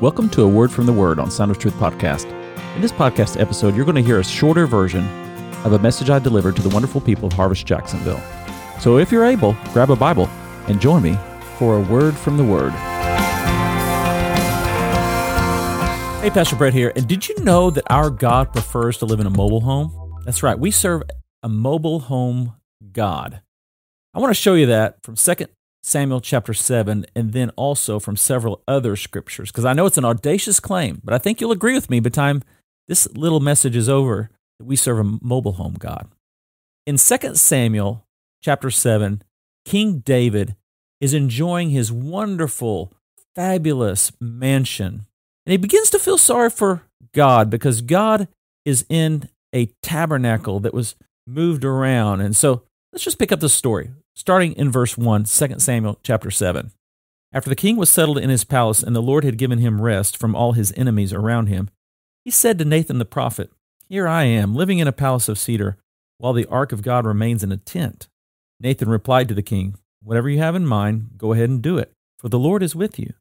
Welcome to A Word from the Word on Sound of Truth podcast. In this podcast episode, you're going to hear a shorter version of a message I delivered to the wonderful people of Harvest Jacksonville. So if you're able, grab a Bible and join me for A Word from the Word. Hey, Pastor Brett here. And did you know that our God prefers to live in a mobile home? That's right. We serve a mobile home God. I want to show you that from 2 Samuel chapter 7, and then also from several other scriptures, because I know it's an audacious claim, but I think you'll agree with me by the time this little message is over that we serve a mobile home God. In 2 Samuel chapter 7, King David is enjoying his wonderful, fabulous mansion, and he begins to feel sorry for God because God is in a tabernacle that was moved around. And so let's just pick up the story starting in verse 1, 2 Samuel chapter 7. After the king was settled in his palace and the Lord had given him rest from all his enemies around him, he said to Nathan the prophet, Here I am, living in a palace of cedar, while the ark of God remains in a tent. Nathan replied to the king, Whatever you have in mind, go ahead and do it, for the Lord is with you.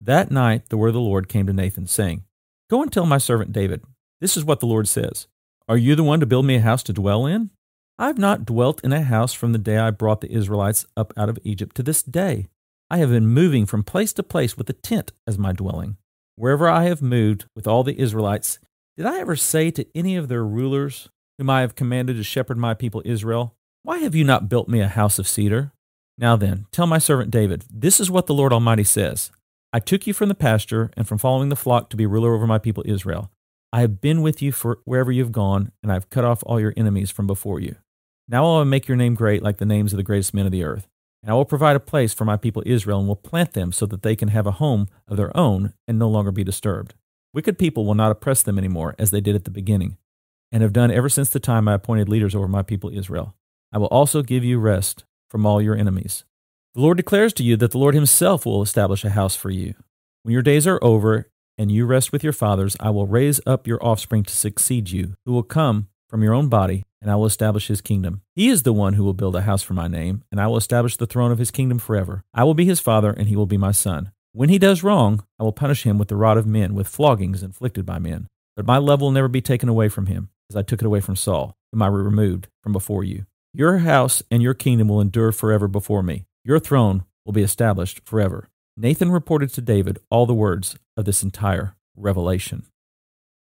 That night the word of the Lord came to Nathan, saying, Go and tell my servant David, This is what the Lord says Are you the one to build me a house to dwell in? I have not dwelt in a house from the day I brought the Israelites up out of Egypt to this day. I have been moving from place to place with a tent as my dwelling. Wherever I have moved with all the Israelites, did I ever say to any of their rulers, whom I have commanded to shepherd my people Israel, Why have you not built me a house of cedar? Now then, tell my servant David, This is what the Lord Almighty says I took you from the pasture and from following the flock to be ruler over my people Israel. I have been with you for wherever you have gone, and I have cut off all your enemies from before you. Now I will make your name great like the names of the greatest men of the earth. And I will provide a place for my people Israel and will plant them so that they can have a home of their own and no longer be disturbed. Wicked people will not oppress them anymore as they did at the beginning, and have done ever since the time I appointed leaders over my people Israel. I will also give you rest from all your enemies. The Lord declares to you that the Lord Himself will establish a house for you. When your days are over and you rest with your fathers, I will raise up your offspring to succeed you, who will come from your own body, and I will establish his kingdom. He is the one who will build a house for my name, and I will establish the throne of his kingdom forever. I will be his father, and he will be my son. When he does wrong, I will punish him with the rod of men, with floggings inflicted by men. But my love will never be taken away from him, as I took it away from Saul, whom I removed from before you. Your house and your kingdom will endure forever before me. Your throne will be established forever. Nathan reported to David all the words of this entire revelation.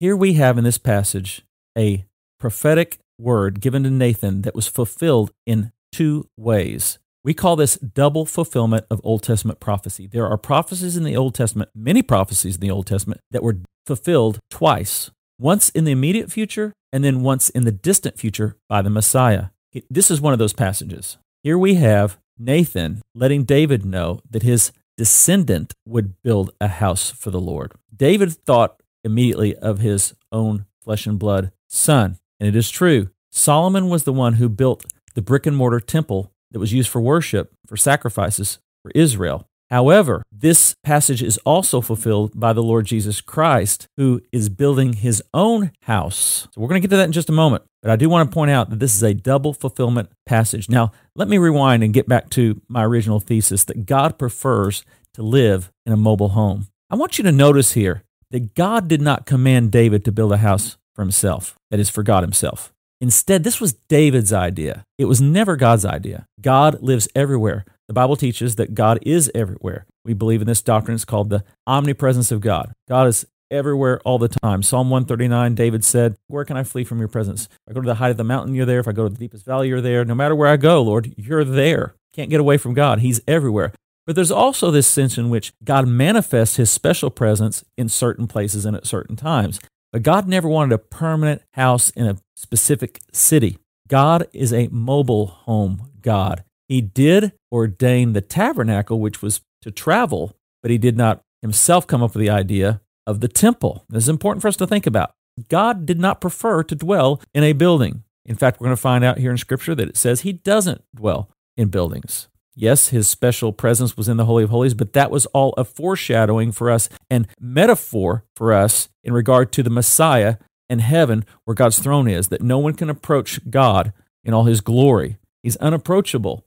Here we have in this passage a prophetic word given to Nathan that was fulfilled in two ways. We call this double fulfillment of Old Testament prophecy. There are prophecies in the Old Testament, many prophecies in the Old Testament, that were fulfilled twice once in the immediate future and then once in the distant future by the Messiah. This is one of those passages. Here we have Nathan letting David know that his descendant would build a house for the Lord. David thought immediately of his own flesh and blood son. And it is true. Solomon was the one who built the brick and mortar temple that was used for worship, for sacrifices for Israel. However, this passage is also fulfilled by the Lord Jesus Christ, who is building his own house. So we're going to get to that in just a moment. But I do want to point out that this is a double fulfillment passage. Now, let me rewind and get back to my original thesis that God prefers to live in a mobile home. I want you to notice here that God did not command David to build a house for himself, that is, for God himself. Instead, this was David's idea. It was never God's idea. God lives everywhere. The Bible teaches that God is everywhere. We believe in this doctrine. It's called the omnipresence of God. God is everywhere all the time. Psalm 139, David said, Where can I flee from your presence? If I go to the height of the mountain, you're there. If I go to the deepest valley, you're there. No matter where I go, Lord, you're there. Can't get away from God. He's everywhere. But there's also this sense in which God manifests his special presence in certain places and at certain times. But God never wanted a permanent house in a specific city. God is a mobile home God. He did ordain the tabernacle, which was to travel, but he did not himself come up with the idea of the temple. This is important for us to think about. God did not prefer to dwell in a building. In fact, we're going to find out here in Scripture that it says he doesn't dwell in buildings. Yes, his special presence was in the Holy of Holies, but that was all a foreshadowing for us and metaphor for us in regard to the Messiah and heaven where God's throne is, that no one can approach God in all his glory. He's unapproachable.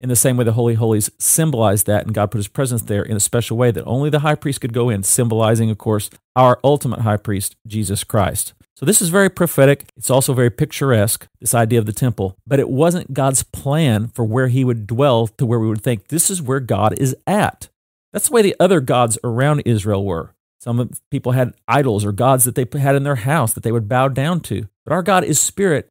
in the same way the Holy Holies symbolized that, and God put his presence there in a special way that only the high priest could go in, symbolizing, of course, our ultimate high priest, Jesus Christ. So this is very prophetic. It's also very picturesque, this idea of the temple, but it wasn't God's plan for where he would dwell to where we would think this is where God is at. That's the way the other gods around Israel were. Some people had idols or gods that they had in their house that they would bow down to. But our God is spirit,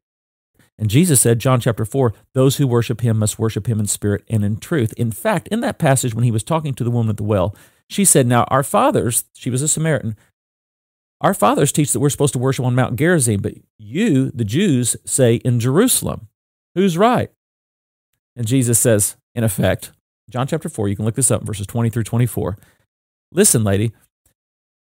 and Jesus said, John chapter 4, those who worship him must worship him in spirit and in truth. In fact, in that passage, when he was talking to the woman at the well, she said, Now, our fathers, she was a Samaritan, our fathers teach that we're supposed to worship on Mount Gerizim, but you, the Jews, say in Jerusalem. Who's right? And Jesus says, in effect, John chapter 4, you can look this up, verses 20 through 24. Listen, lady,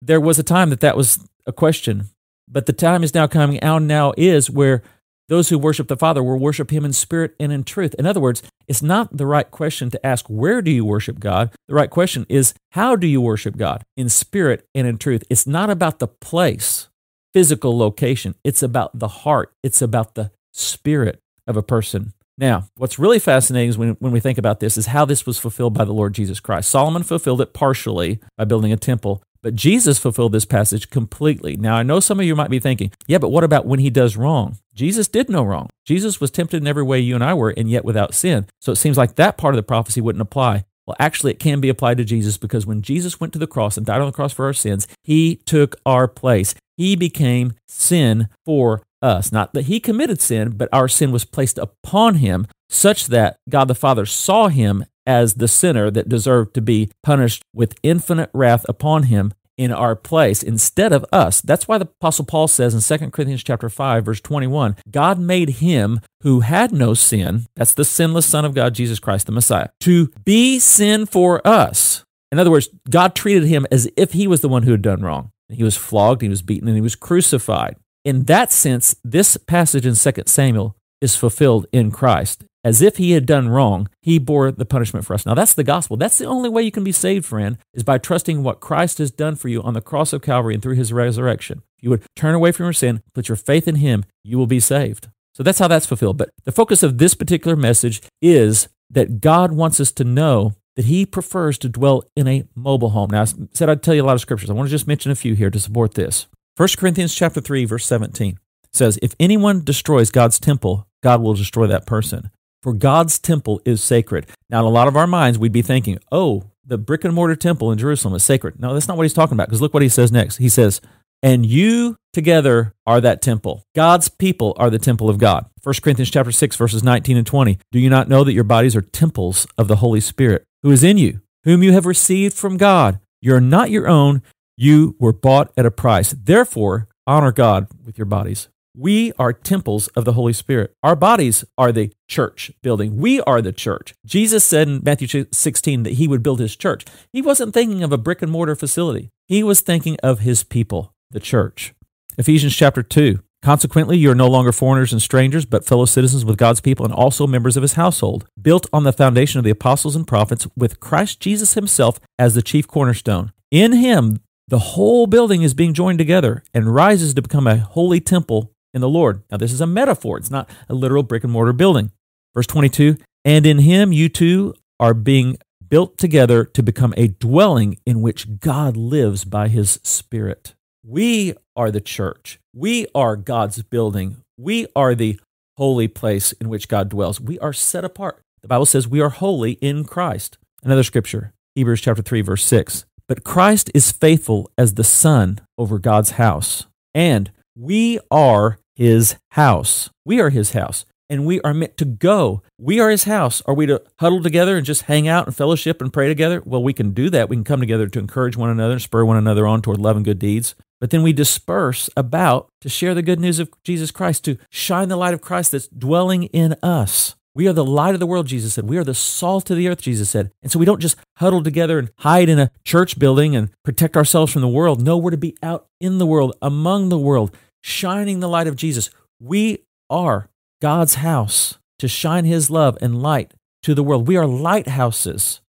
there was a time that that was a question, but the time is now coming, out now is where those who worship the Father will worship him in spirit and in truth. In other words, it's not the right question to ask, where do you worship God? The right question is, how do you worship God? In spirit and in truth. It's not about the place, physical location. It's about the heart. It's about the spirit of a person. Now, what's really fascinating is when, when we think about this is how this was fulfilled by the Lord Jesus Christ. Solomon fulfilled it partially by building a temple, but Jesus fulfilled this passage completely. Now, I know some of you might be thinking, yeah, but what about when he does wrong? Jesus did no wrong. Jesus was tempted in every way you and I were, and yet without sin. So it seems like that part of the prophecy wouldn't apply. Well, actually, it can be applied to Jesus because when Jesus went to the cross and died on the cross for our sins, he took our place. He became sin for us. Not that he committed sin, but our sin was placed upon him such that God the Father saw him as the sinner that deserved to be punished with infinite wrath upon him in our place instead of us. That's why the apostle Paul says in 2 Corinthians chapter 5 verse 21, God made him who had no sin, that's the sinless son of God Jesus Christ the Messiah, to be sin for us. In other words, God treated him as if he was the one who had done wrong. He was flogged, he was beaten, and he was crucified. In that sense, this passage in 2 Samuel is fulfilled in Christ as if he had done wrong, he bore the punishment for us. Now, that's the gospel. That's the only way you can be saved, friend, is by trusting what Christ has done for you on the cross of Calvary and through his resurrection. If you would turn away from your sin, put your faith in him, you will be saved. So that's how that's fulfilled. But the focus of this particular message is that God wants us to know that he prefers to dwell in a mobile home. Now, I said I'd tell you a lot of scriptures. I want to just mention a few here to support this. 1 Corinthians chapter 3, verse 17 says, If anyone destroys God's temple, God will destroy that person for God's temple is sacred. Now, in a lot of our minds, we'd be thinking, oh, the brick and mortar temple in Jerusalem is sacred. No, that's not what he's talking about, because look what he says next. He says, and you together are that temple. God's people are the temple of God. 1 Corinthians chapter 6 verses 19 and 20. Do you not know that your bodies are temples of the Holy Spirit, who is in you, whom you have received from God? You're not your own, you were bought at a price. Therefore, honor God with your bodies. We are temples of the Holy Spirit. Our bodies are the church building. We are the church. Jesus said in Matthew 16 that he would build his church. He wasn't thinking of a brick and mortar facility, he was thinking of his people, the church. Ephesians chapter 2. Consequently, you are no longer foreigners and strangers, but fellow citizens with God's people and also members of his household, built on the foundation of the apostles and prophets, with Christ Jesus himself as the chief cornerstone. In him, the whole building is being joined together and rises to become a holy temple in the Lord. Now, this is a metaphor, it's not a literal brick and mortar building. Verse 22 And in him you too are being built together to become a dwelling in which God lives by his Spirit. We are the church. We are God's building. We are the holy place in which God dwells. We are set apart. The Bible says we are holy in Christ. Another scripture, Hebrews chapter 3 verse 6. But Christ is faithful as the son over God's house. And we are his house. We are his house and we are meant to go. We are his house. Are we to huddle together and just hang out and fellowship and pray together? Well, we can do that. We can come together to encourage one another and spur one another on toward love and good deeds. But then we disperse about to share the good news of Jesus Christ, to shine the light of Christ that's dwelling in us. We are the light of the world, Jesus said. We are the salt of the earth, Jesus said. And so we don't just huddle together and hide in a church building and protect ourselves from the world. No, we're to be out in the world, among the world, shining the light of Jesus. We are God's house to shine his love and light to the world. We are lighthouses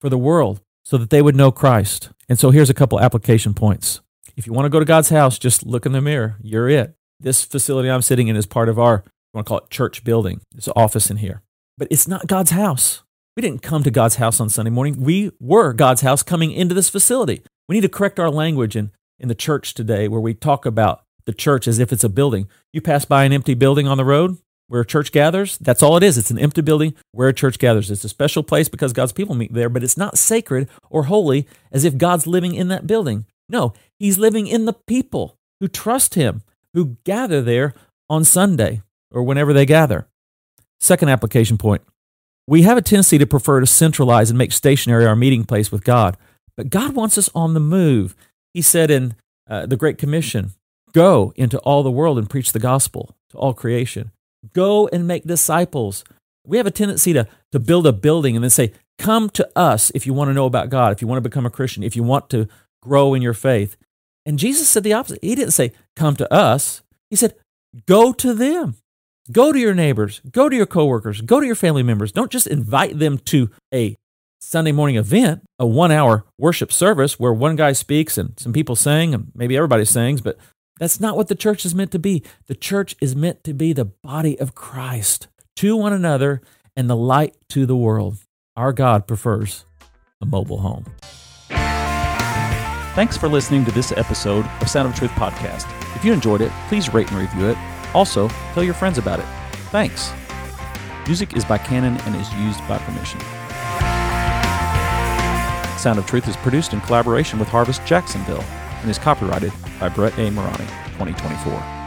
for the world so that they would know Christ. And so here's a couple application points. If you want to go to God's house, just look in the mirror. You're it. This facility I'm sitting in is part of our, I want to call it church building. It's an office in here. but it's not God's house. We didn't come to God's house on Sunday morning. We were God's house coming into this facility. We need to correct our language in, in the church today where we talk about the church as if it's a building. You pass by an empty building on the road where a church gathers, that's all it is. It's an empty building where a church gathers. It's a special place because God's people meet there, but it's not sacred or holy as if God's living in that building. No, He's living in the people who trust Him, who gather there on Sunday or whenever they gather. Second application point we have a tendency to prefer to centralize and make stationary our meeting place with God, but God wants us on the move. He said in uh, the Great Commission, Go into all the world and preach the gospel to all creation. Go and make disciples. We have a tendency to, to build a building and then say, Come to us if you want to know about God, if you want to become a Christian, if you want to grow in your faith. And Jesus said the opposite. He didn't say, Come to us. He said, Go to them. Go to your neighbors, go to your coworkers, go to your family members. Don't just invite them to a Sunday morning event, a one hour worship service where one guy speaks and some people sing, and maybe everybody sings, but that's not what the church is meant to be. The church is meant to be the body of Christ to one another and the light to the world. Our God prefers a mobile home. Thanks for listening to this episode of Sound of Truth podcast. If you enjoyed it, please rate and review it also, tell your friends about it. Thanks. Music is by Canon and is used by permission. Sound of Truth is produced in collaboration with Harvest Jacksonville and is copyrighted by Brett A. Morani, 2024.